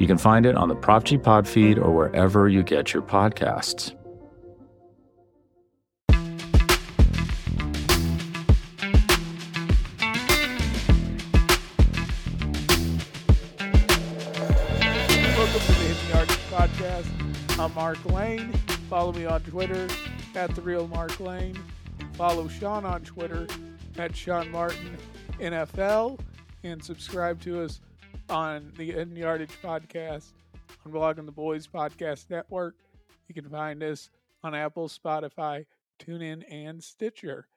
You can find it on the Prop G Pod feed or wherever you get your podcasts. Welcome to the Hidden Yardage Podcast. I'm Mark Lane. Follow me on Twitter at the real Mark Lane. Follow Sean on Twitter at Sean Martin NFL, and subscribe to us on the Hidden Yardage Podcast on Blog the Boys Podcast Network. You can find us on Apple, Spotify, TuneIn, and Stitcher.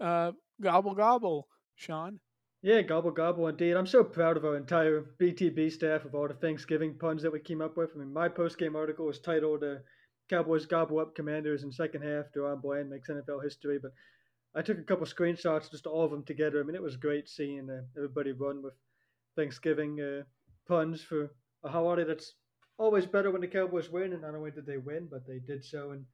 Uh, gobble gobble, Sean. Yeah, gobble gobble indeed. I'm so proud of our entire BTB staff of all the Thanksgiving puns that we came up with. I mean, my post game article was titled uh, "Cowboys Gobble Up Commanders in Second Half." DaRon Bland makes NFL history, but I took a couple screenshots, just all of them together. I mean, it was great seeing uh, everybody run with Thanksgiving uh, puns for a holiday that's always better when the Cowboys win. And not only did they win, but they did so in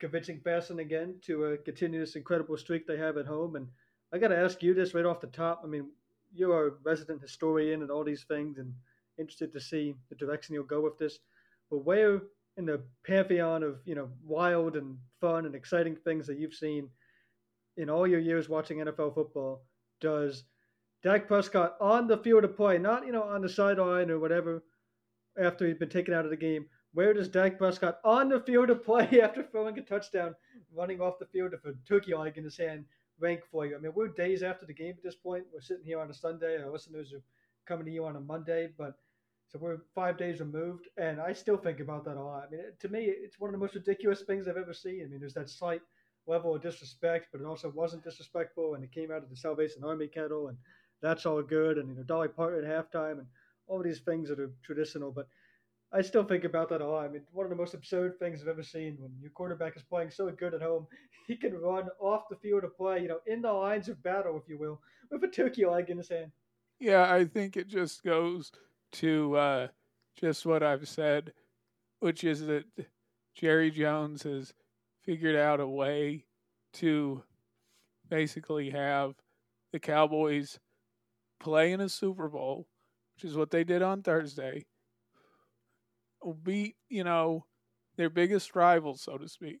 convincing fashion again to uh, continue this incredible streak they have at home. And I got to ask you this right off the top. I mean, you're a resident historian and all these things, and interested to see the direction you'll go with this. But where in the pantheon of you know wild and fun and exciting things that you've seen in all your years watching NFL football does Dak Prescott on the field of play, not you know on the sideline or whatever, after he'd been taken out of the game? Where does Dak Prescott on the field of play after throwing a touchdown, running off the field with a turkey leg in his hand? rank for you. I mean, we're days after the game at this point. We're sitting here on a Sunday. Our listeners are coming to you on a Monday, but so we're five days removed, and I still think about that a lot. I mean, to me, it's one of the most ridiculous things I've ever seen. I mean, there's that slight level of disrespect, but it also wasn't disrespectful, and it came out of the Salvation Army kettle, and that's all good. And you know, Dolly Parton at halftime, and all these things that are traditional, but I still think about that a lot. I mean, one of the most absurd things I've ever seen when your quarterback is playing so good at home, he can run off the field of play, you know, in the lines of battle, if you will, with a turkey leg in his hand. Yeah, I think it just goes to uh, just what I've said, which is that Jerry Jones has figured out a way to basically have the Cowboys play in a Super Bowl, which is what they did on Thursday beat, you know, their biggest rivals, so to speak.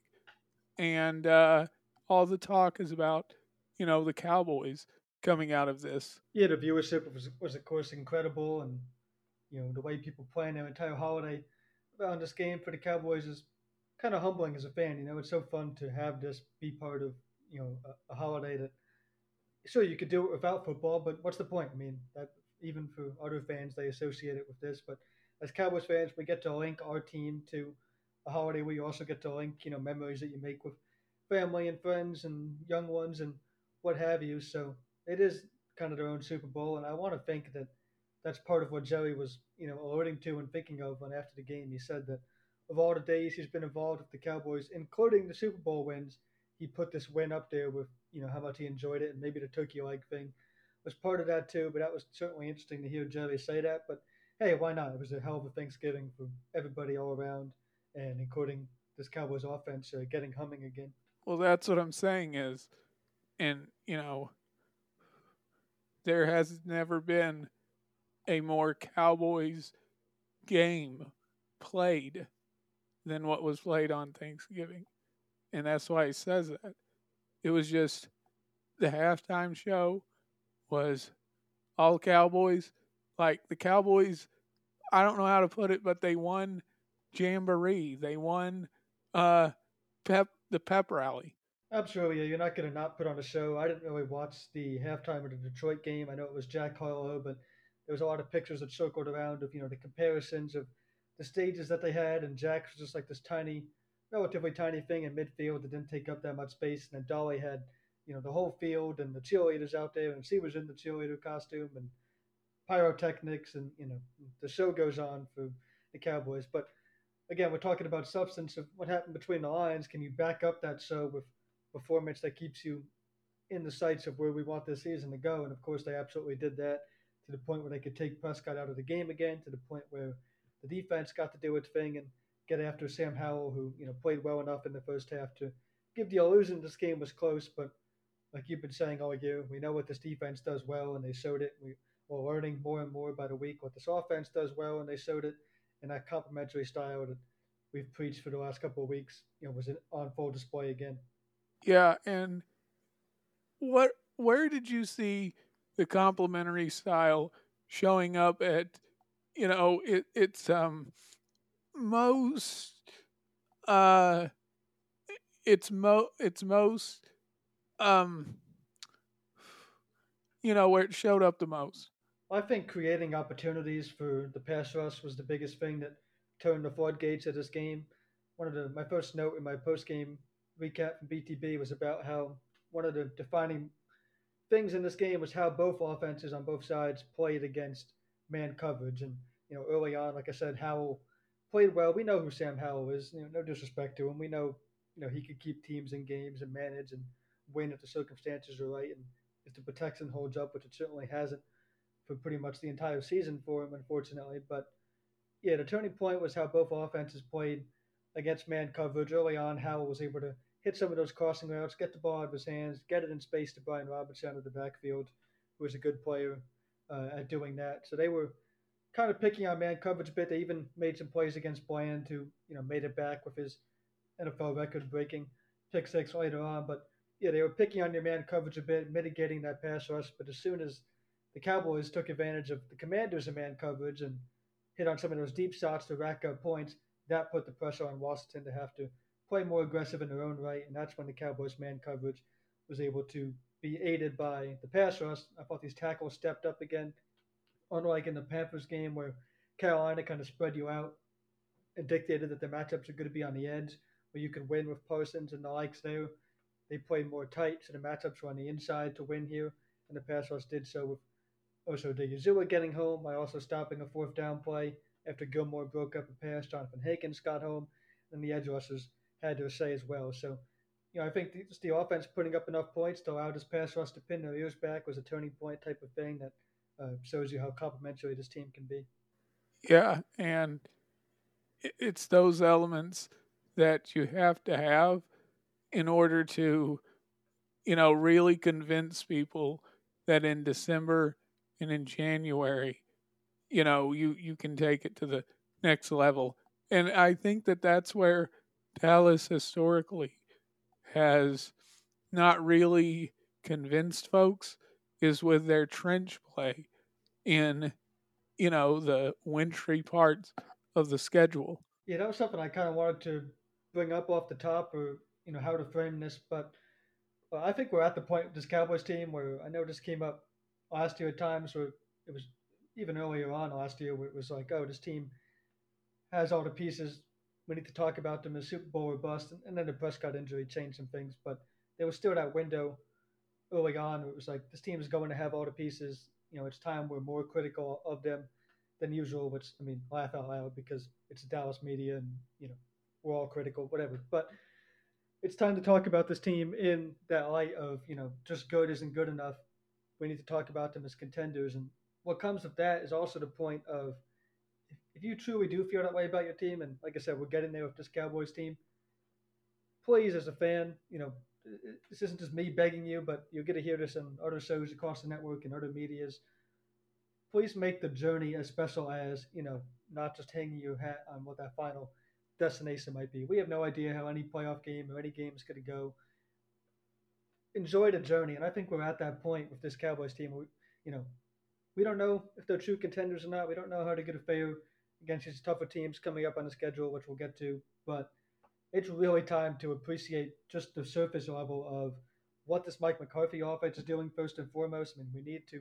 And uh, all the talk is about, you know, the Cowboys coming out of this. Yeah, the viewership was, was of course, incredible. And, you know, the way people plan their entire holiday around this game for the Cowboys is kind of humbling as a fan. You know, it's so fun to have this be part of, you know, a, a holiday that, sure, you could do it without football, but what's the point? I mean, that even for other fans, they associate it with this. But as Cowboys fans, we get to link our team to a holiday We also get to link, you know, memories that you make with family and friends and young ones and what have you. So it is kind of their own Super Bowl, and I want to think that that's part of what Jerry was, you know, alluding to and thinking of when after the game he said that of all the days he's been involved with the Cowboys, including the Super Bowl wins, he put this win up there with, you know, how much he enjoyed it and maybe the turkey leg thing was part of that too. But that was certainly interesting to hear Jerry say that. But hey, why not? It was a hell of a Thanksgiving for everybody all around, and including this Cowboys offense uh, getting humming again. Well, that's what I'm saying is, and you know, there has never been a more Cowboys game played than what was played on Thanksgiving. And that's why he says that. It was just the halftime show was all Cowboys like the Cowboys, I don't know how to put it, but they won Jamboree. They won uh, Pep the Pep Rally. Absolutely, you're not going to not put on a show. I didn't really watch the halftime of the Detroit game. I know it was Jack Harlow, but there was a lot of pictures that circled around of you know the comparisons of the stages that they had, and Jack was just like this tiny, relatively tiny thing in midfield that didn't take up that much space, and then Dolly had you know the whole field and the cheerleaders out there, and she was in the cheerleader costume, and pyrotechnics, and you know the show goes on for the Cowboys. But again, we're talking about substance of what happened between the lines. Can you back up that show with performance that keeps you in the sights of where we want this season to go? And of course, they absolutely did that to the point where they could take Prescott out of the game again, to the point where the defense got to do its thing and get after Sam Howell, who you know played well enough in the first half to give the illusion this game was close. But like you've been saying all year, we know what this defense does well, and they showed it. We, we're learning more and more by the week what this offense does well, and they showed it in that complementary style that we've preached for the last couple of weeks. You know, was on full display again. Yeah, and what where did you see the complementary style showing up at? You know, it, it's um most uh it's mo it's most um you know where it showed up the most I think creating opportunities for the pass rush was the biggest thing that turned the floodgates of this game. One of the my first note in my post game recap from BTB was about how one of the defining things in this game was how both offenses on both sides played against man coverage. And you know, early on, like I said, Howell played well. We know who Sam Howell is. You know, no disrespect to him. We know you know he could keep teams in games and manage and win if the circumstances are right and if the protection holds up, which it certainly hasn't for pretty much the entire season for him, unfortunately. But yeah, the turning point was how both offenses played against man coverage early on. Howell was able to hit some of those crossing routes, get the ball out of his hands, get it in space to Brian Robinson out of the backfield, who was a good player uh, at doing that. So they were kind of picking on man coverage a bit. They even made some plays against Bland, who you know made it back with his NFL record-breaking pick six later on. But yeah, they were picking on your man coverage a bit, mitigating that pass rush. But as soon as the Cowboys took advantage of the Commanders in man coverage and hit on some of those deep shots to rack up points. That put the pressure on Washington to have to play more aggressive in their own right, and that's when the Cowboys man coverage was able to be aided by the pass rush. I thought these tackles stepped up again, unlike in the Panthers game where Carolina kind of spread you out and dictated that the matchups are going to be on the edge, where you can win with Parsons and the likes there. They played more tight, so the matchups were on the inside to win here, and the pass rush did so with Osa Odighizuwa getting home by also stopping a fourth down play after Gilmore broke up a pass. Jonathan Hankins got home, and the edge rushers had their say as well. So, you know, I think the, the offense putting up enough points to allow this pass rush to pin their ears back was a turning point type of thing that uh, shows you how complementary this team can be. Yeah, and it's those elements that you have to have in order to, you know, really convince people that in December and in January, you know, you you can take it to the next level. And I think that that's where Dallas historically has not really convinced folks is with their trench play in you know the wintry parts of the schedule. Yeah, that was something I kind of wanted to bring up off the top, or you know how to frame this. But I think we're at the point with this Cowboys team where I know this came up last year at times where it was even earlier on last year where it was like, oh, this team has all the pieces. We need to talk about them as Super Bowl or bust. And, then the Prescott injury changed some things, but there was still that window early on. It was like this team is going to have all the pieces. You know, it's time we're more critical of them than usual. Which I mean, laugh out loud because it's Dallas media and you know we're all critical, whatever. But it's time to talk about this team in that light of you know just good isn't good enough we need to talk about them as contenders. And what comes with that is also the point of if you truly do feel that way about your team, and like I said, we're getting there with this Cowboys team, please, as a fan, you know, this isn't just me begging you, but you'll get to hear this in other shows across the network and other medias. Please make the journey as special as, you know, not just hanging your hat on what that final destination might be. We have no idea how any playoff game or any game is going to go enjoy the journey. And I think we're at that point with this Cowboys team. We, you know, we don't know if they're true contenders or not. We don't know how to get a fare against these tougher teams coming up on the schedule, which we'll get to. But it's really time to appreciate just the surface level of what this Mike McCarthy offense is doing first and foremost. I mean, we need to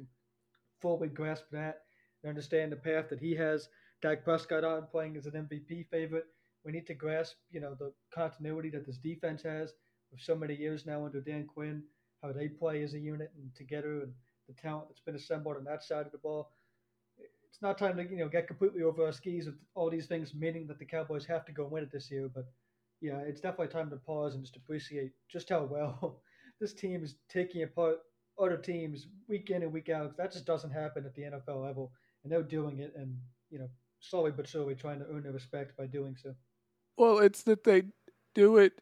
fully grasp that and understand the path that he has. Dak Prescott on playing as an MVP favorite. We need to grasp, you know, the continuity that this defense has for so many years now under Dan Quinn, how they play as a unit and together, and the talent that's been assembled on that side of the ball. it's not time to you know get completely over our skis with all these things, meaning that the Cowboys have to go win it this year. But yeah, it's definitely time to pause and just appreciate just how well this team is taking apart other teams week in and week out. That just doesn't happen at the NFL level, and they're doing it, and you know, slowly but surely trying to earn their respect by doing so. Well, it's that they do it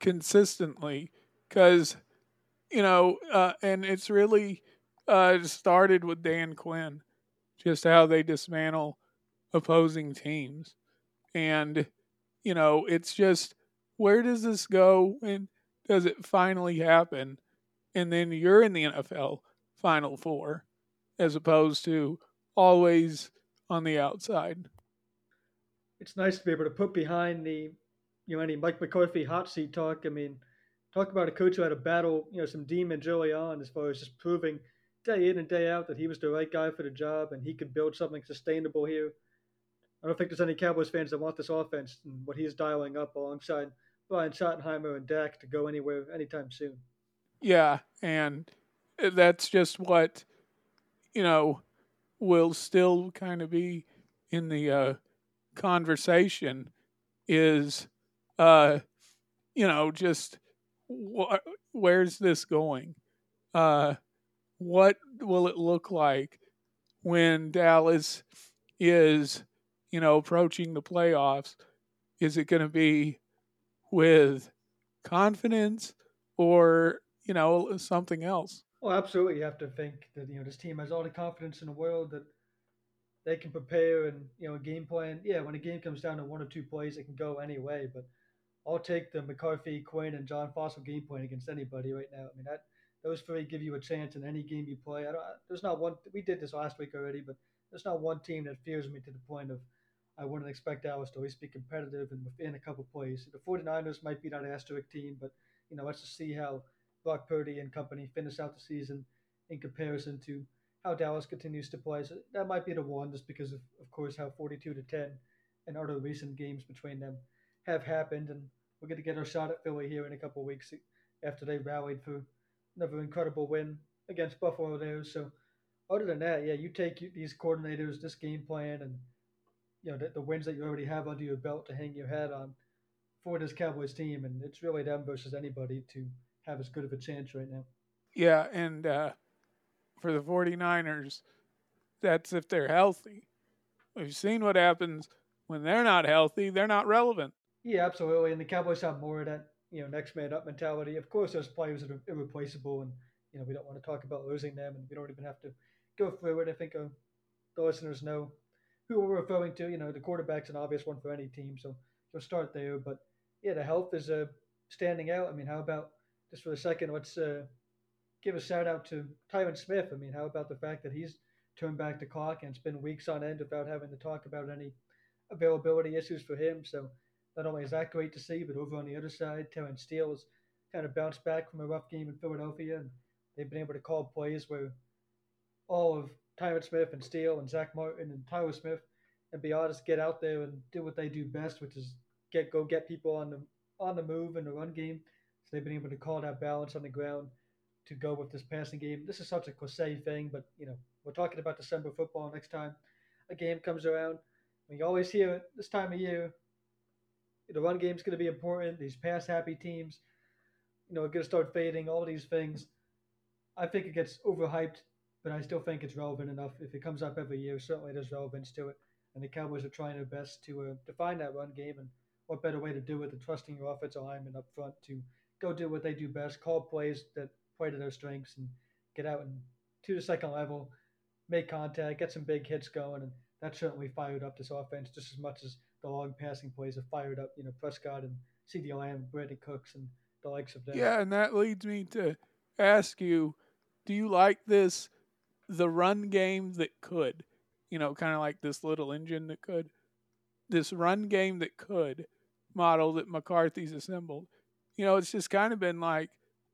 consistently because you know, uh, and it's really uh, started with Dan Quinn, just how they dismantle opposing teams, and you know, it's just where does this go and does it finally happen? And then you're in the NFL Final Four as opposed to always on the outside. It's nice to be able to put behind the, you know, any Mike McCarthy hot seat talk. I mean, talk about a coach who had to battle, you know, some demons early on as far as just proving day in and day out that he was the right guy for the job and he could build something sustainable here. I don't think there's any Cowboys fans that want this offense and what he's dialing up alongside Brian Schottenheimer and Dak to go anywhere anytime soon. Yeah, and that's just what you know will still kind of be in the uh, conversation is uh you know just wh- where's this going uh what will it look like when Dallas is you know approaching the playoffs is it going to be with confidence or you know something else. Well, absolutely, you have to think that you know this team has all the confidence in the world that they can prepare and you know a game plan. Yeah, when a game comes down to one or two plays, it can go any way. But I'll take the McCarthy, Quinn, and John Fassel game plan against anybody right now. I mean that those three give you a chance in any game you play. I don't. There's not one. We did this last week already, but there's not one team that fears me to the point of I wouldn't expect Dallas to always be competitive and within a couple plays. The 49ers might be that asterisk team, but you know, let's just see how Brock Purdy and company finish out the season in comparison to how Dallas continues to play. So that might be the one, just because of, of course, how 42 to 10 and other recent games between them have happened, and we're going to get our shot at Philly here in a couple weeks after they rallied for another incredible win against Buffalo there. So other than that, yeah, you take these coordinators, this game plan, and you know the, the wins that you already have under your belt to hang your hat on for this Cowboys team, and it's really them versus anybody to have as good of a chance right now. Yeah, and uh, for the 49ers, that's if they're healthy. We've seen what happens when they're not healthy; they're not relevant. Yeah, absolutely. And the Cowboys have more of that, you know, next man up mentality. Of course, there's players that are irreplaceable, and you know we don't want to talk about losing them, and we don't even have to go through it. I think uh, the listeners know who we're referring to. You know, the quarterback's an obvious one for any team, so you'll start there. But yeah, the health is uh, standing out. I mean, how about just for a second, let's uh, give a shout out to Tyron Smith. I mean, how about the fact that he's turned back the clock and it's been weeks on end without having to talk about any availability issues for him. So not only is that great to see, but over on the other side, Terence Steele has kind of bounced back from a rough game in Philadelphia, and they've been able to call plays where all of Tyron Smith and Steele and Zach Martin and Tyler Smith and be honest, get out there and do what they do best, which is get go get people on the on the move in the run game. So they've been able to call that balance on the ground to go with this passing game. This is such a cliche thing, but you know we're talking about December football next time a game comes around. We always hear this time of year, the run game's going to be important. These pass happy teams, you know, are going to start fading. All these things. I think it gets overhyped but I still think it's relevant enough. If it comes up every year, certainly there's relevance to it. And the Cowboys are trying their best to uh, define that run game. And what better way to do it than trusting your offensive linemen up front to go do what they do best, call plays that play to their strengths, and get out and to the second level, make contact, get some big hits going. And that certainly fired up this offense just as much as the long passing plays have fired up, you know, Prescott and CeeDee Lamb, Brandin Cooks, and the likes of them. Yeah, and that leads me to ask you do you like this the run game that could, you know, kind of like this little engine that could, this run game that could model that McCarthy's assembled. You know, it's just kind of been like,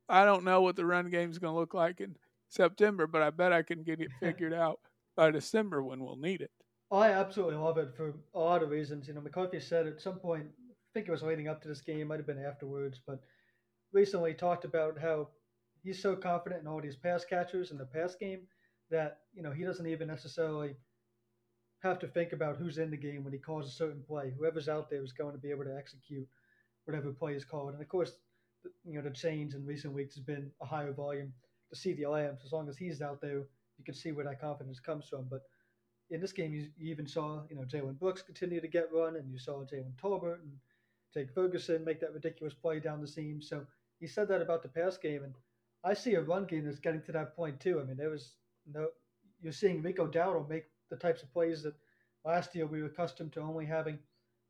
I don't know what the run game is going to look like in September, but I bet I can get it figured out by December when we'll need it. I absolutely love it for a lot of reasons. You know, McCarthy said at some point, I think it was leading up to this game, might have been afterwards, but recently talked about how he's so confident in all these pass catchers in the pass game that you know he doesn't even necessarily have to think about who's in the game when he calls a certain play. Whoever's out there is going to be able to execute whatever play is called. And of course, you know the change in recent weeks has been a higher volume to CeeDee Lamb. As long as he's out there, you can see where that confidence comes from. But in this game, you, you even saw you know Jalen Brooks continue to get run, and you saw Jalen Tolbert and Jake Ferguson make that ridiculous play down the seam. So he said that about the pass game, and I see a run game that's getting to that point too. I mean, there was no you're seeing Rico Dowdle make the types of plays that last year we were accustomed to only having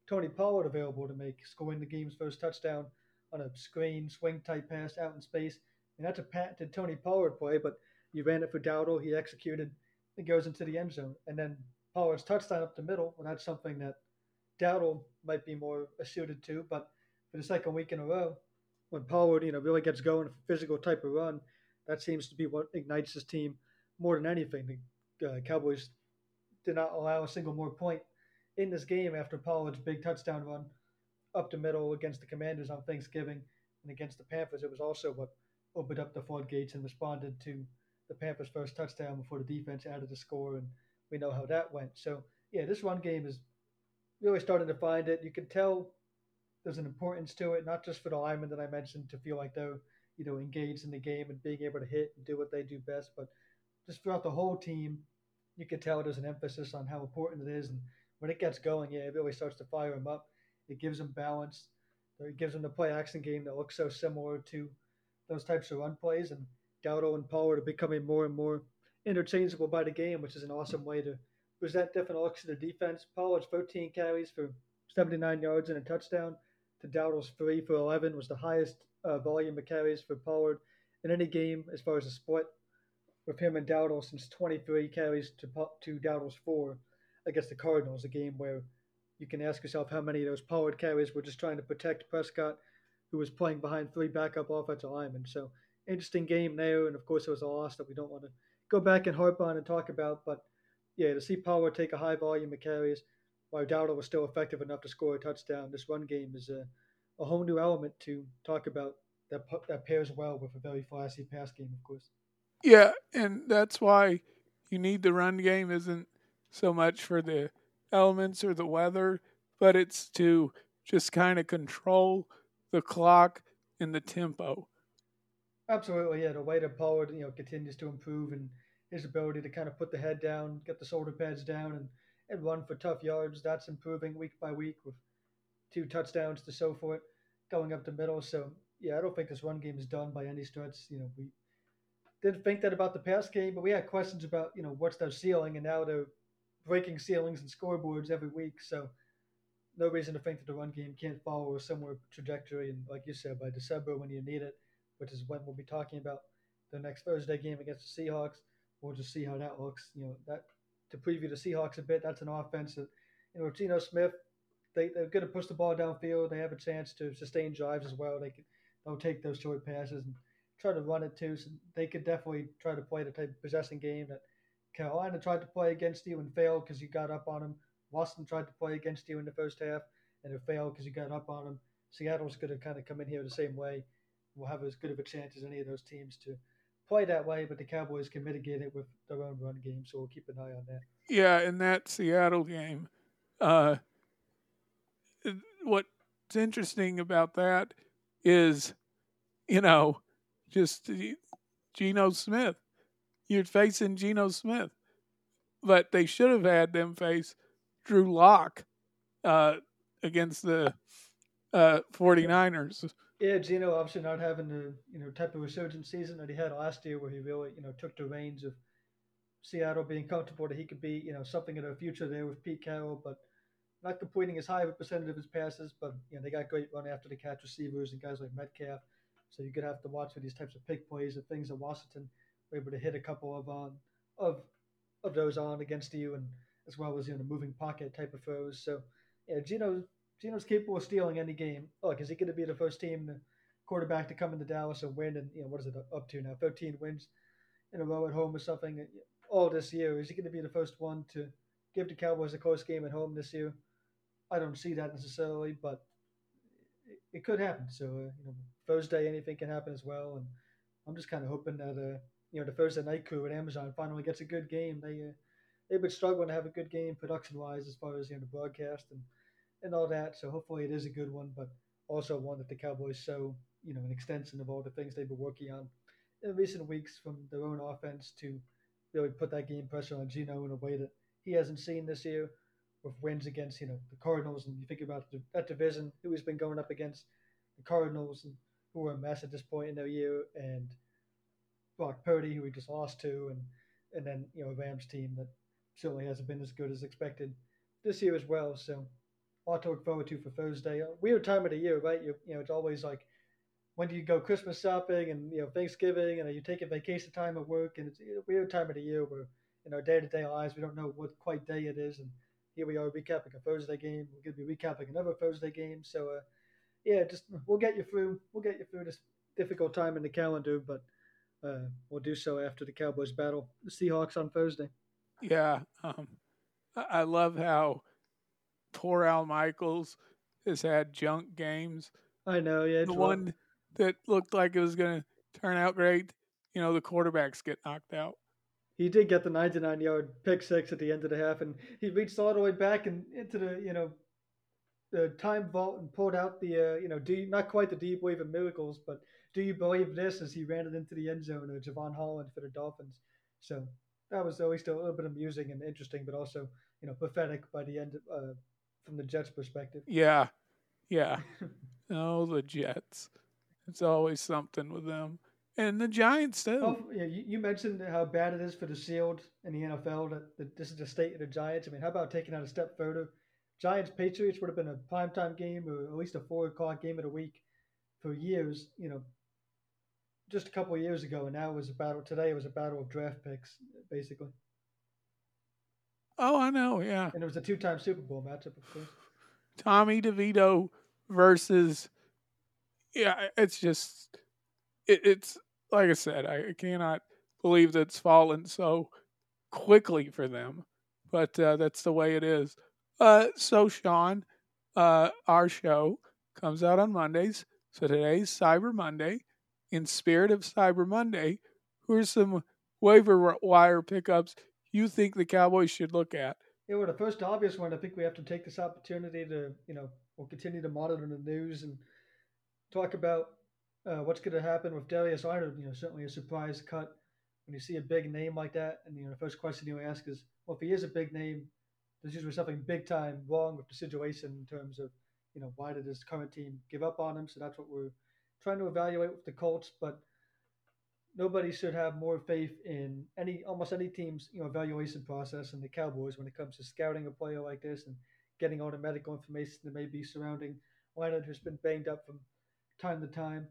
Tony Pollard available to make, scoring the game's first touchdown on a screen swing type pass out in space. And that's a patented Tony Pollard play, but you ran it for Dowdle, he executed, it goes into the end zone. And then Pollard's touchdown up the middle, well, that's something that Dowdle might be more suited to. But for the second week in a row, when Pollard, you know, really gets going, a physical type of run, that seems to be what ignites his team more than anything. The uh, Cowboys did not allow a single more point in this game after Pollard's big touchdown run up the middle against the Commanders on Thanksgiving and against the Panthers. It was also what opened up the floodgates and responded to the Panthers' first touchdown before the defense added the score, and we know how that went. So, yeah, this run game is really starting to find it. You can tell there's an importance to it, not just for the linemen that I mentioned to feel like they're, you know, engaged in the game and being able to hit and do what they do best, but just throughout the whole team, you can tell there's an emphasis on how important it is. And when it gets going, yeah, it really starts to fire them up. It gives them balance. It gives them the play action game that looks so similar to those types of run plays. And Dowdle and Pollard are becoming more and more interchangeable by the game, which is an awesome way to present different looks to the defense. Pollard's 13 carries for 79 yards and a touchdown to Dowdle's 3 for 11 was the highest uh, volume of carries for Pollard in any game as far as a split with him and Dowdle since 23 carries to, to Dowdle's 4 against the Cardinals, a game where you can ask yourself how many of those Pollard carries were just trying to protect Prescott, who was playing behind three backup offensive linemen. So interesting game there, and of course it was a loss that we don't want to go back and harp on and talk about. But yeah, to see Pollard take a high volume of carries while Dowdle was still effective enough to score a touchdown, this run game is a, a whole new element to talk about that that pairs well with a very flashy pass game, of course. Yeah, and that's why you need the run game isn't so much for the elements or the weather, but it's to just kind of control the clock and the tempo. Absolutely, yeah. The way that Pollard, you know, continues to improve and his ability to kind of put the head down, get the shoulder pads down, and, and run for tough yards, that's improving week by week with two touchdowns to so forth going up the middle. So, yeah, I don't think this run game is done by any stretch. You know, we didn't think that about the pass game, but we had questions about, you know, what's their ceiling, and now they're breaking ceilings and scoreboards every week. So no reason to think that the run game can't follow a similar trajectory. And like you said, by December when you need it, which is when we'll be talking about the next Thursday game against the Seahawks, we'll just see how that looks. You know, that to preview the Seahawks a bit, that's an offense that, you know, Geno Smith, they, they're going to push the ball downfield. They have a chance to sustain drives as well. They can, they'll take those short passes and try to run it too. So they could definitely try to play the type of possessing game that Carolina tried to play against you and failed because you got up on them. Boston tried to play against you in the first half and it failed because you got up on them. Seattle's going to kind of come in here the same way. We'll have as good of a chance as any of those teams to play that way, but the Cowboys can mitigate it with their own run game, so we'll keep an eye on that. Yeah, in that Seattle game, uh, what's interesting about that is, you know, just Geno Smith you're facing Geno Smith. But they should have had them face Drew Lock uh, against the uh, 49ers. Yeah, Geno obviously not having the you know type of resurgent season that he had last year, where he really you know took the reins of Seattle being comfortable that he could be you know something in the future there with Pete Carroll, but not completing as high of a percentage of his passes. But you know they got great run after the catch receivers and guys like Metcalf, so you're gonna have to watch for these types of pick plays and things that Washington were able to hit a couple of on of of those on against you, and as well as you know the moving pocket type of throws. So yeah, Geno Geno's capable of stealing any game. Look, is he going to be the first team uh, quarterback to come into Dallas and win? And you know what is it up to now? 13 wins in a row at home or something uh, all this year. Is he going to be the first one to give the Cowboys a close game at home this year? I don't see that necessarily, but it, could happen. So uh, you know, Thursday anything can happen as well, and I'm just kind of hoping that uh, you know the Thursday night crew at Amazon finally gets a good game. They uh, they've been struggling to have a good game production wise as far as you know the broadcast and and all that. So hopefully it is a good one, but also one that the Cowboys show you know an extension of all the things they've been working on in recent weeks from their own offense to really put that game pressure on Geno in a way that he hasn't seen this year with wins against you know the Cardinals and you think about that division who he's been going up against the Cardinals and who are a mess at this point in their year and Brock Purdy who we just lost to and and then you know Rams team that certainly hasn't been as good as expected this year as well. So to look forward to for Thursday. A weird time of the year right? You, you know it's always like when do you go Christmas shopping and you know Thanksgiving and are you taking vacation time at work? And it's a weird time of the year where in our day to day lives we don't know what quite day it is. And here we are recapping a Thursday game. We're going to be recapping another Thursday game. So, uh, yeah, just we'll get you through. We'll get you through this difficult time in the calendar, but uh, we'll do so after the Cowboys battle the Seahawks on Thursday. Yeah, um, I love how poor Al Michaels has had junk games. I know, yeah. The one that looked like it was going to turn out great, you know, the quarterbacks get knocked out he did get the 99 yard pick six at the end of the half, and he reached all the way back and into the you know the time vault and pulled out the uh, you know do you, not quite the deep wave of miracles, but do you believe this as he ran it into the end zone of Jevon Holland for the Dolphins? So that was always still a little bit amusing and interesting, but also you know pathetic by the end uh, from the Jets' perspective. Yeah, yeah. oh, the Jets. It's always something with them. And the Giants too. Oh, yeah, you, you mentioned how bad it is for the Shield in the NFL that, that this is the state of the Giants. I mean, how about taking out a step further? Giants Patriots would have been a primetime game or at least a four o'clock game of the week for years. You know, just a couple of years ago, and now it was a battle. Today it was a battle of draft picks, basically. Oh, I know, yeah. And it was a two-time Super Bowl matchup, of course. Tommy DeVito versus, yeah, it's just, it, it's like I said, I cannot believe that it's fallen so quickly for them, but uh, that's the way it is. Uh, so, Sean, uh, our show comes out on Mondays. So today's Cyber Monday. In spirit of Cyber Monday, who are some waiver wire pickups you think the Cowboys should look at? Yeah, well, the first obvious one, I think we have to take this opportunity to, you know, we'll continue to monitor the news and talk about uh, what's going to happen with Darius Leonard? You know, certainly a surprise cut when you see a big name like that. And you know, the first question you ask is, well, if he is a big name, there's usually something big time wrong with the situation in terms of, you know, why did his current team give up on him? So that's what we're trying to evaluate with the Colts. But nobody should have more faith in any almost any team's you know evaluation process than the Cowboys when it comes to scouting a player like this and getting all the medical information that may be surrounding Leonard, who's been banged up from time to time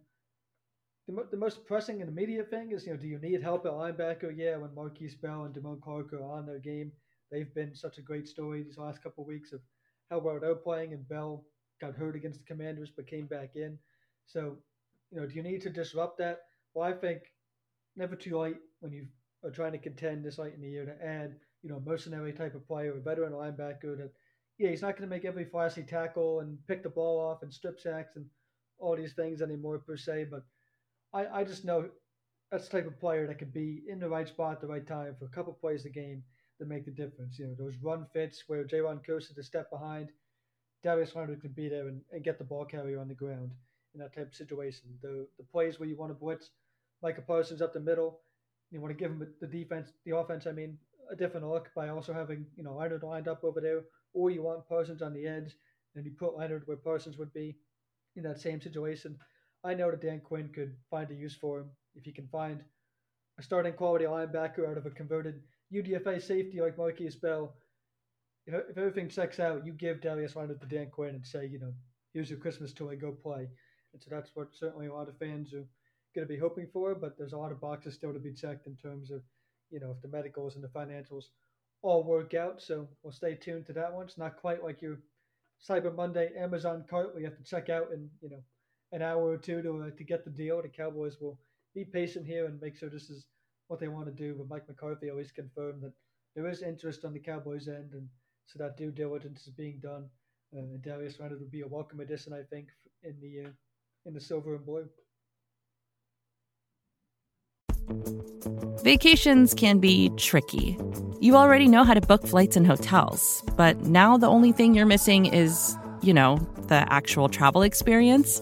the, the most pressing and immediate thing is, you know, do you need help at linebacker? Yeah, when Markquese Bell and Damone Clark are on their game, they've been such a great story these last couple of weeks of how well they're playing. And Bell got hurt against the Commanders but came back in. So, you know, do you need to disrupt that? Well, I think never too late when you are trying to contend this late in the year to add, you know, mercenary type of player, a veteran linebacker that, yeah, he's not going to make every flashy tackle and pick the ball off and strip sacks and all these things anymore per se, but – I, I just know that's the type of player that could be in the right spot at the right time for a couple plays a game that make the difference. You know, those run fits where Jayron Kearse is a step behind, Darius Leonard can be there and, and get the ball carrier on the ground in that type of situation. The the plays where you want to blitz Micah Parsons up the middle, you want to give him the defense, the offense, I mean, a different look by also having, you know, Leonard lined up over there, or you want Parsons on the edge, and you put Leonard where Parsons would be in that same situation. I know that Dan Quinn could find a use for him if he can find a starting quality linebacker out of a converted UDFA safety like Markquese Bell. If, if everything checks out, you give Darius Leonard to Dan Quinn and say, you know, here's your Christmas toy, go play. And so that's what certainly a lot of fans are going to be hoping for. But there's a lot of boxes still to be checked in terms of, you know, if the medicals and the financials all work out. So we'll stay tuned to that one. It's not quite like your Cyber Monday Amazon cart where you have to check out in, you know, an hour or two to uh, to get the deal. The Cowboys will be patient here and make sure this is what they want to do. But Mike McCarthy always confirmed that there is interest on the Cowboys' end, and so that due diligence is being done. Uh, and Darius Leonard would be a welcome addition, I think, in the uh, in the silver and blue. Vacations can be tricky. You already know how to book flights and hotels, but now the only thing you're missing is, you know, the actual travel experience.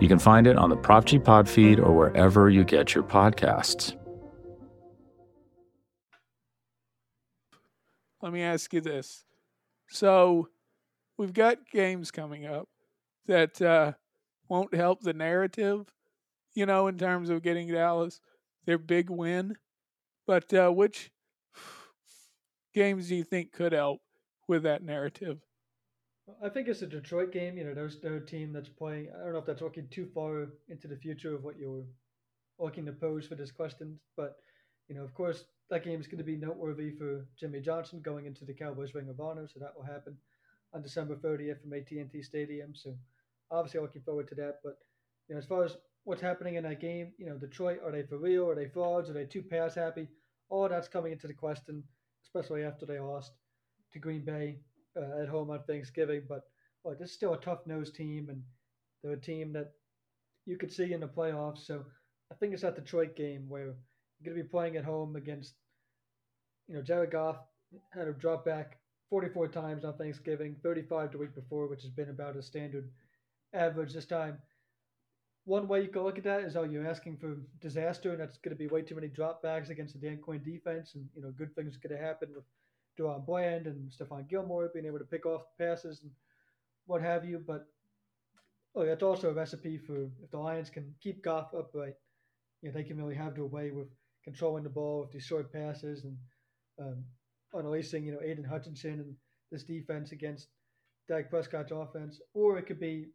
You can find it on the Prop G Pod feed or wherever you get your podcasts. Let me ask you this. So, we've got games coming up that uh, won't help the narrative, you know, in terms of getting Dallas their big win. But uh, which games do you think could help with that narrative? I think it's a Detroit game. You know, there's their team that's playing. I don't know if that's looking too far into the future of what you're looking to pose for this question, but you know, of course, that game is going to be noteworthy for Jimmy Johnson going into the Cowboys Ring of Honor, so that will happen on December 30th from AT&T Stadium. So obviously looking forward to that. But you know, as far as what's happening in that game, you know, Detroit are they for real? Are they frauds? Are they too pass happy? All that's coming into the question, especially after they lost to Green Bay uh, at home on Thanksgiving. But this is still a tough nosed team, and they're a team that you could see in the playoffs. So I think it's that Detroit game where you're going to be playing at home against, you know, Jared Goff had to drop back 44 times on Thanksgiving, 35 the week before, which has been about a standard average this time. One way you can look at that is, oh, you're asking for disaster, and that's going to be way too many dropbacks against the Dan Quinn defense, and you know good things are going to happen with DaRon Bland and Stephon Gilmore being able to pick off passes and what have you. But oh, that's also a recipe for if the Lions can keep Goff upright, you know, they can really have their way with controlling the ball with these short passes and um, unleashing, you know, Aidan Hutchinson and this defense against Dak Prescott's offense, or it could be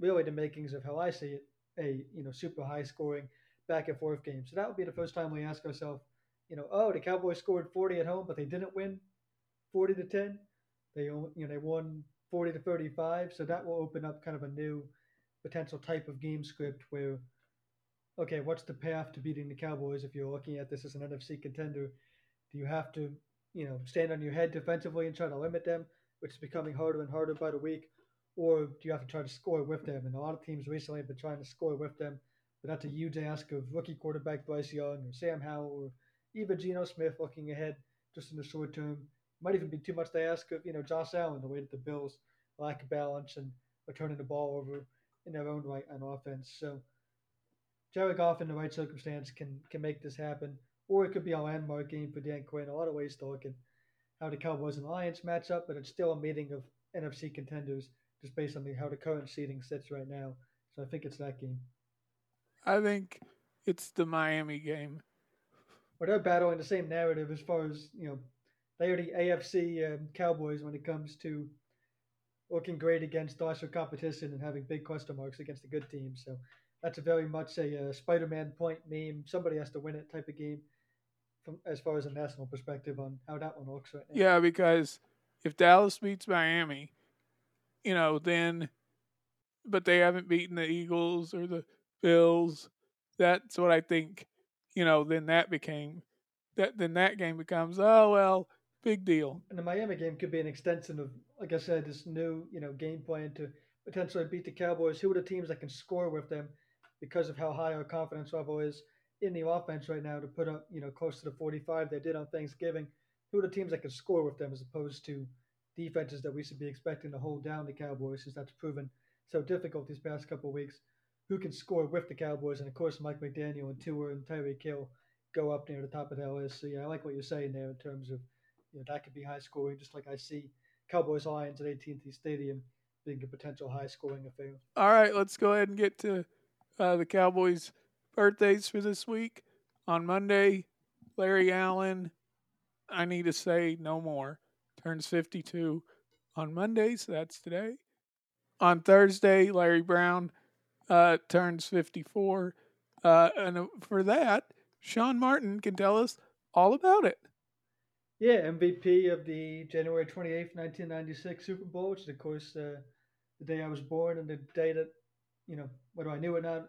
really the makings of how I see it, a you know super high scoring back and forth game. So that would be the first time we ask ourselves, you know, oh, the Cowboys scored 40 at home, but they didn't win 40 to 10. They you know they won 40 to 35. So that will open up kind of a new potential type of game script where, okay, what's the path to beating the Cowboys if you're looking at this as an NFC contender? Do you have to you know, stand on your head defensively and try to limit them, which is becoming harder and harder by the week? Or do you have to try to score with them? And a lot of teams recently have been trying to score with them, but that's a huge ask of rookie quarterback Bryce Young or Sam Howell or even Geno Smith looking ahead just in the short term. Might even be too much to ask of, you know, Josh Allen, the way that the Bills lack balance and are turning the ball over in their own right on offense. So Jared Goff in the right circumstance can can make this happen or it could be a landmark game for Dan Quinn. A lot of ways to look at how the Cowboys and Lions match up, but it's still a meeting of NFC contenders just based on the, how the current seating sits right now. So I think it's that game. I think it's the Miami game. But they're battling the same narrative as far as, you know, they are the AFC um, Cowboys when it comes to looking great against lesser competition and having big question marks against the good teams. So that's a very much a, uh, Spider-Man point meme. Somebody has to win it type of game from as far as a national perspective on how that one looks right now. Yeah, because if Dallas beats Miami, you know, then but they haven't beaten the Eagles or the Bills. That's what I think, you know, then that became that then that game becomes, oh well, big deal. And the Miami game could be an extension of, like I said, this new you know game plan to potentially beat the Cowboys. Who are the teams that can score with them because of how high our confidence level is in the offense right now to put up you know close to the 45 they did on Thanksgiving? Who are the teams that can score with them as opposed to defenses that we should be expecting to hold down the Cowboys since that's proven so difficult these past couple weeks? Who can score with the Cowboys? And of course, Mike McDaniel and Tua and Tyreek Hill go up near the top of that list. So yeah, I like what you're saying there in terms of you know that could be high scoring, just like I see Cowboys Lions at AT&T Stadium being a potential high scoring affair. All right, let's go ahead and get to uh, the Cowboys' birthdays for this week. On Monday, Larry Allen, I need to say no more, turns 52 on Monday, so that's today. On Thursday, Larry Brown uh, turns 54. Uh, and for that, Sean Martin can tell us all about it. Yeah, MVP of the January 28th, 1996 Super Bowl, which is, of course, uh, the day I was born and the day that, you know, whether I knew it or not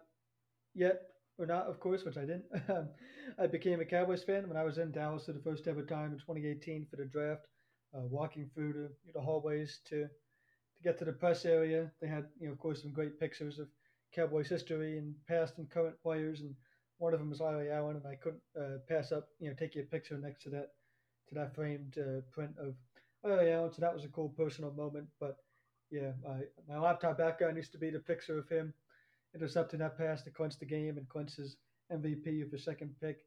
yet or not, of course, which I didn't. I became a Cowboys fan when I was in Dallas for the first ever time in 2018 for the draft, uh, walking through the, the hallways to to get to the press area. They had, you know, of course, some great pictures of Cowboys history and past and current players, and one of them was Larry Allen, and I couldn't uh, pass up, you know, taking a picture next to that to that framed uh, print of oh yeah, So that was a cool personal moment. But yeah, my, my laptop background used to be the picture of him intercepting that pass to clinch the game and clinch his MVP of the second pick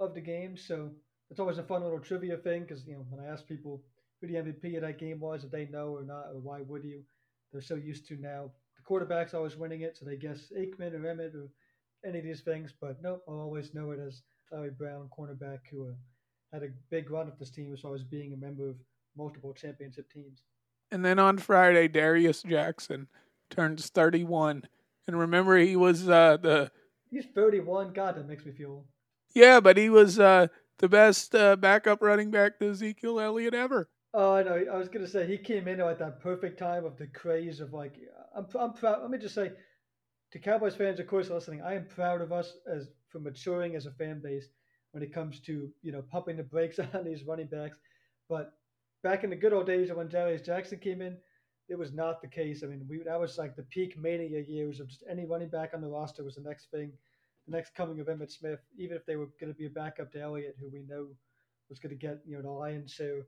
of the game. So it's always a fun little trivia thing because you know when I ask people who the MVP of that game was, if they know or not, or why would you, they're so used to now the quarterback's always winning it, so they guess Aikman or Emmitt or any of these things. But nope, I'll always know it as Larry Brown, cornerback, who uh, had a big run with this team as far as being a member of multiple championship teams. And then on Friday, Darius Jackson turns 31. And remember, he was uh, the. He's 31. God, that makes me feel. Yeah, but he was uh, the best uh, backup running back to Ezekiel Elliott ever. Oh, I know. I was gonna say he came in at that perfect time of the craze of like I'm. I'm proud. Let me just say, to Cowboys fans, of course, listening, I am proud of us as for maturing as a fan base when it comes to you know pumping the brakes on these running backs. But back in the good old days when Darius Jackson came in, it was not the case. I mean, we that was like the peak mania years of just any running back on the roster was the next thing, the next coming of Emmitt Smith. Even if they were going to be a backup to Elliott, who we know was going to get you know the lion's share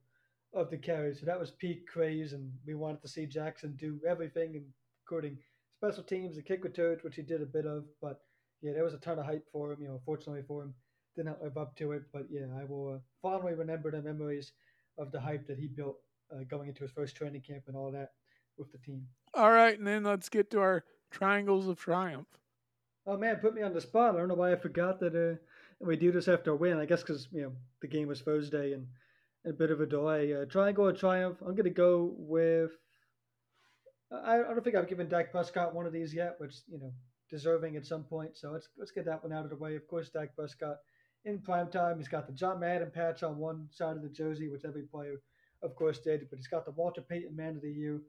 of the carries. So that was peak craze, and we wanted to see Jackson do everything, including special teams, the kick returns, which he did a bit of. But yeah, there was a ton of hype for him. You know, fortunately for him, did not live up to it. But yeah, I will uh, fondly remember the memories of the hype that he built uh, going into his first training camp and all that with the team. All right, and then let's get to our triangles of triumph. Oh man, put me on the spot. I don't know why I forgot that uh, we do this after a win. I guess because you know the game was Thursday and a bit of a delay. Uh, triangle of triumph. I'm gonna go with. I, I don't think I've given Dak Prescott one of these yet, which you know deserving at some point. So let's let's get that one out of the way. Of course, Dak Prescott in prime time. He's got the John Madden patch on one side of the jersey, which every player, of course, did. But he's got the Walter Payton Man of the Year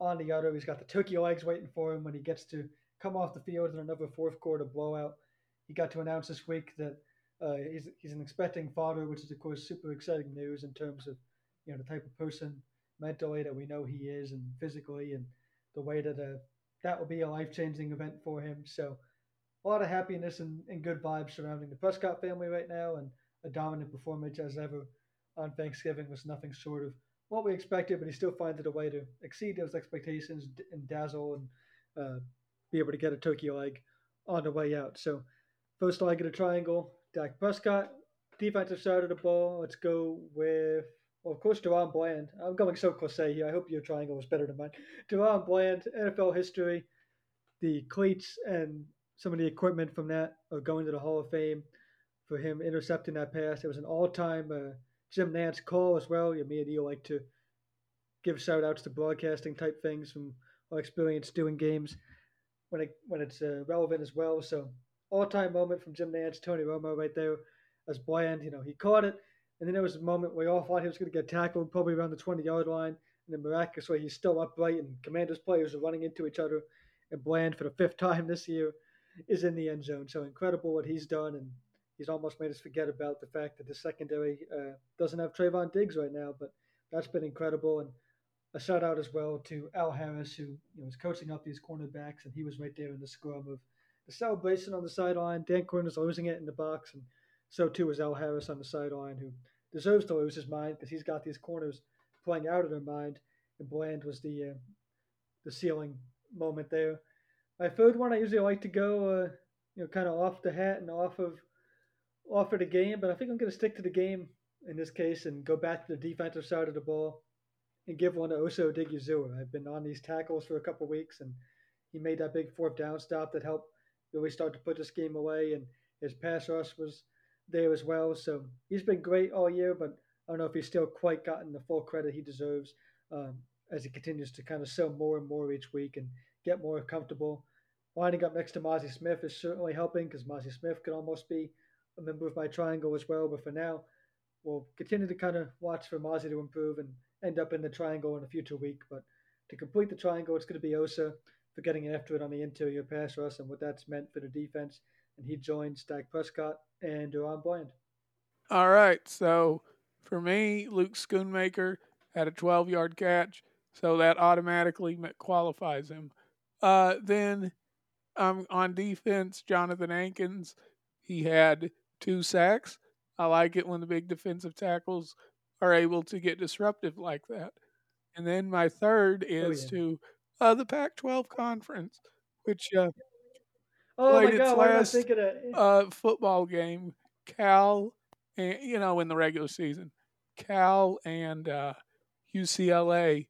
on the other. He's got the turkey legs waiting for him when he gets to come off the field in another fourth quarter blowout. He got to announce this week that uh, he's he's an expecting father, which is of course super exciting news in terms of you know the type of person mentally that we know he is and physically and the way that uh, that will be a life changing event for him. So a lot of happiness and, and good vibes surrounding the Prescott family right now and a dominant performance as ever on Thanksgiving was nothing short of what we expected, but he still finds it a way to exceed those expectations and dazzle and uh, be able to get a turkey leg on the way out. So first leg of the triangle, Dak Prescott. Defensive side of the ball, let's go with, well, of course, DaRon Bland. I'm going so cliche here. I hope your triangle was better than mine. DaRon Bland, NFL history, the cleats and some of the equipment from that are going to the Hall of Fame for him intercepting that pass. It was an all-time uh, Jim Nantz call as well. Yeah, me and you like to give shout outs to broadcasting type things from our experience doing games when it when it's uh, relevant as well. So all time moment from Jim Nantz, Tony Romo right there as Bland. You know, he caught it, and then there was a moment where we all thought he was going to get tackled, probably around the 20 yard line, and then miraculously he's still upright, and Commanders players are running into each other, and Bland for the fifth time this year is in the end zone. So incredible what he's done, and he's almost made us forget about the fact that the secondary uh, doesn't have Trevon Diggs right now. But that's been incredible. And a shout out as well to Al Harris, who you know, was coaching up these cornerbacks, and he was right there in the scrum of the celebration on the sideline. Dan Quinn is losing it in the box, and so too is Al Harris on the sideline, who deserves to lose his mind because he's got these corners playing out of their mind. And Bland was the uh, the ceiling moment there. My third one, I usually like to go, uh, you know, kind of off the hat and off of off of the game, but I think I'm going to stick to the game in this case and go back to the defensive side of the ball and give one to Osa Odighizuwa. I've been on these tackles for a couple weeks, and he made that big fourth down stop that helped really start to put this game away. And his pass rush was there as well. So he's been great all year, but I don't know if he's still quite gotten the full credit he deserves um, as he continues to kind of sell more and more each week and get more comfortable. Winding up next to Mazi Smith is certainly helping because Mazi Smith could almost be a member of my triangle as well. But for now, we'll continue to kind of watch for Mazi to improve and end up in the triangle in a future week. But to complete the triangle, it's going to be Osa for getting after it on the interior pass rush and what that's meant for the defense. And he joins Dak Prescott and DaRon Bland. All right. So for me, Luke Schoonmaker had a 12 yard catch. So that automatically qualifies him. Uh, then um, on defense, Johnathan Hankins, he had two sacks. I like it when the big defensive tackles are able to get disruptive like that. And then my third is oh, yeah. to uh, the Pac-12 conference, which uh, oh played God, its last uh, football game. Cal, and, you know, in the regular season, Cal and UCLA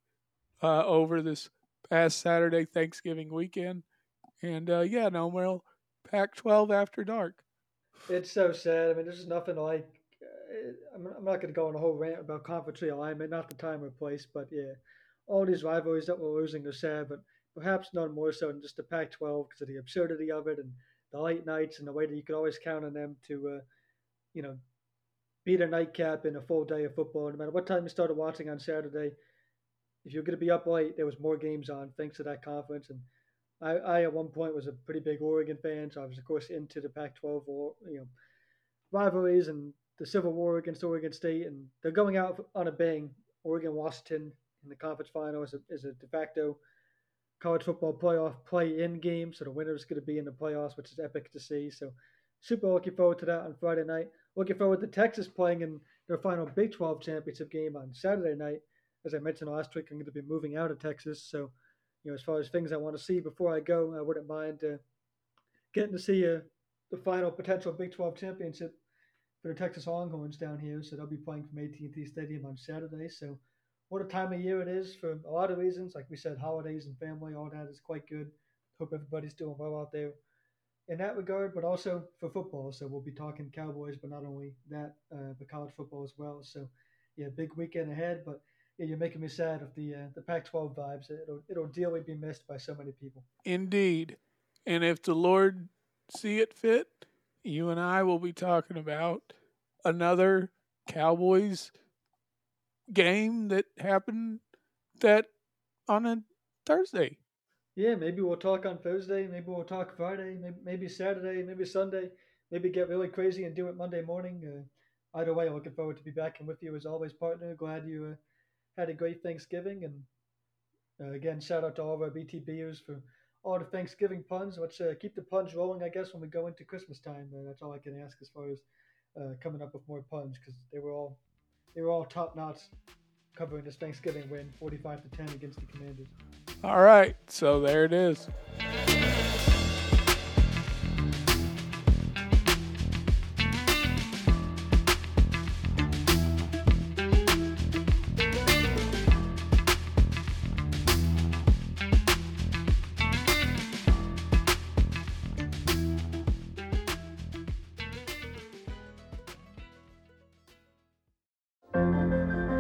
uh, uh, over this past Saturday Thanksgiving weekend, and uh, yeah, no more Pac-12 after dark. It's so sad. I mean, there's nothing like I'm, I'm not going to go on a whole rant about conference realignment, not the time or place, but yeah, all these rivalries that we're losing are sad, but perhaps none more so than just the Pac 12 because of the absurdity of it and the late nights and the way that you could always count on them to, uh, you know, beat a nightcap in a full day of football. No matter what time you started watching on Saturday, if you're going to be up late, there was more games on thanks to that conference. And I, I at one point was a pretty big Oregon fan, so I was of course into the Pac-12 or you know rivalries and the Civil War against Oregon State, and they're going out on a bang. Oregon Washington in the conference final is a, is a de facto college football playoff play-in game, so the winner is going to be in the playoffs, which is epic to see. So super looking forward to that on Friday night. Looking forward to Texas playing in their final Big 12 championship game on Saturday night. As I mentioned last week, I'm going to be moving out of Texas, so you know as far as things I want to see before I go, I wouldn't mind uh, getting to see uh, the final potential Big 12 championship for the Texas Longhorns down here. So they'll be playing from AT&T Stadium on Saturday. So what a time of year it is for a lot of reasons. Like we said, holidays and family, all that is quite good. Hope everybody's doing well out there in that regard, but also for football. So we'll be talking Cowboys, but not only that, uh, but college football as well. So yeah, big weekend ahead. But yeah, you're making me sad of the uh, the Pac-12 vibes. It'll it'll dearly be missed by so many people. Indeed, and if the Lord see it fit, you and I will be talking about another Cowboys game that happened that on a Thursday. Yeah, maybe we'll talk on Thursday. Maybe we'll talk Friday. Maybe, maybe Saturday. Maybe Sunday. Maybe get really crazy and do it Monday morning. Uh, either way, I'm looking forward to be back and with you as always, partner. Glad you uh, had a great Thanksgiving. And uh, again, shout out to all of our BTBers for all the Thanksgiving puns. Let's uh, keep the puns rolling, I guess, when we go into Christmas time. That's all I can ask as far as uh, coming up with more puns because they were all they were all top notch covering this Thanksgiving win, 45 to 10 against the Commanders. All right, so there it is.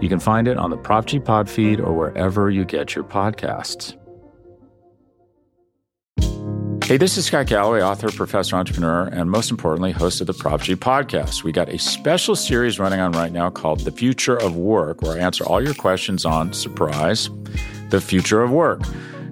You can find it on the Prop G Pod feed or wherever you get your podcasts. Hey, this is Scott Galloway, author, professor, entrepreneur, and most importantly, host of the Prop G podcast. We got a special series running on right now called The Future of Work, where I answer all your questions on surprise, the future of work.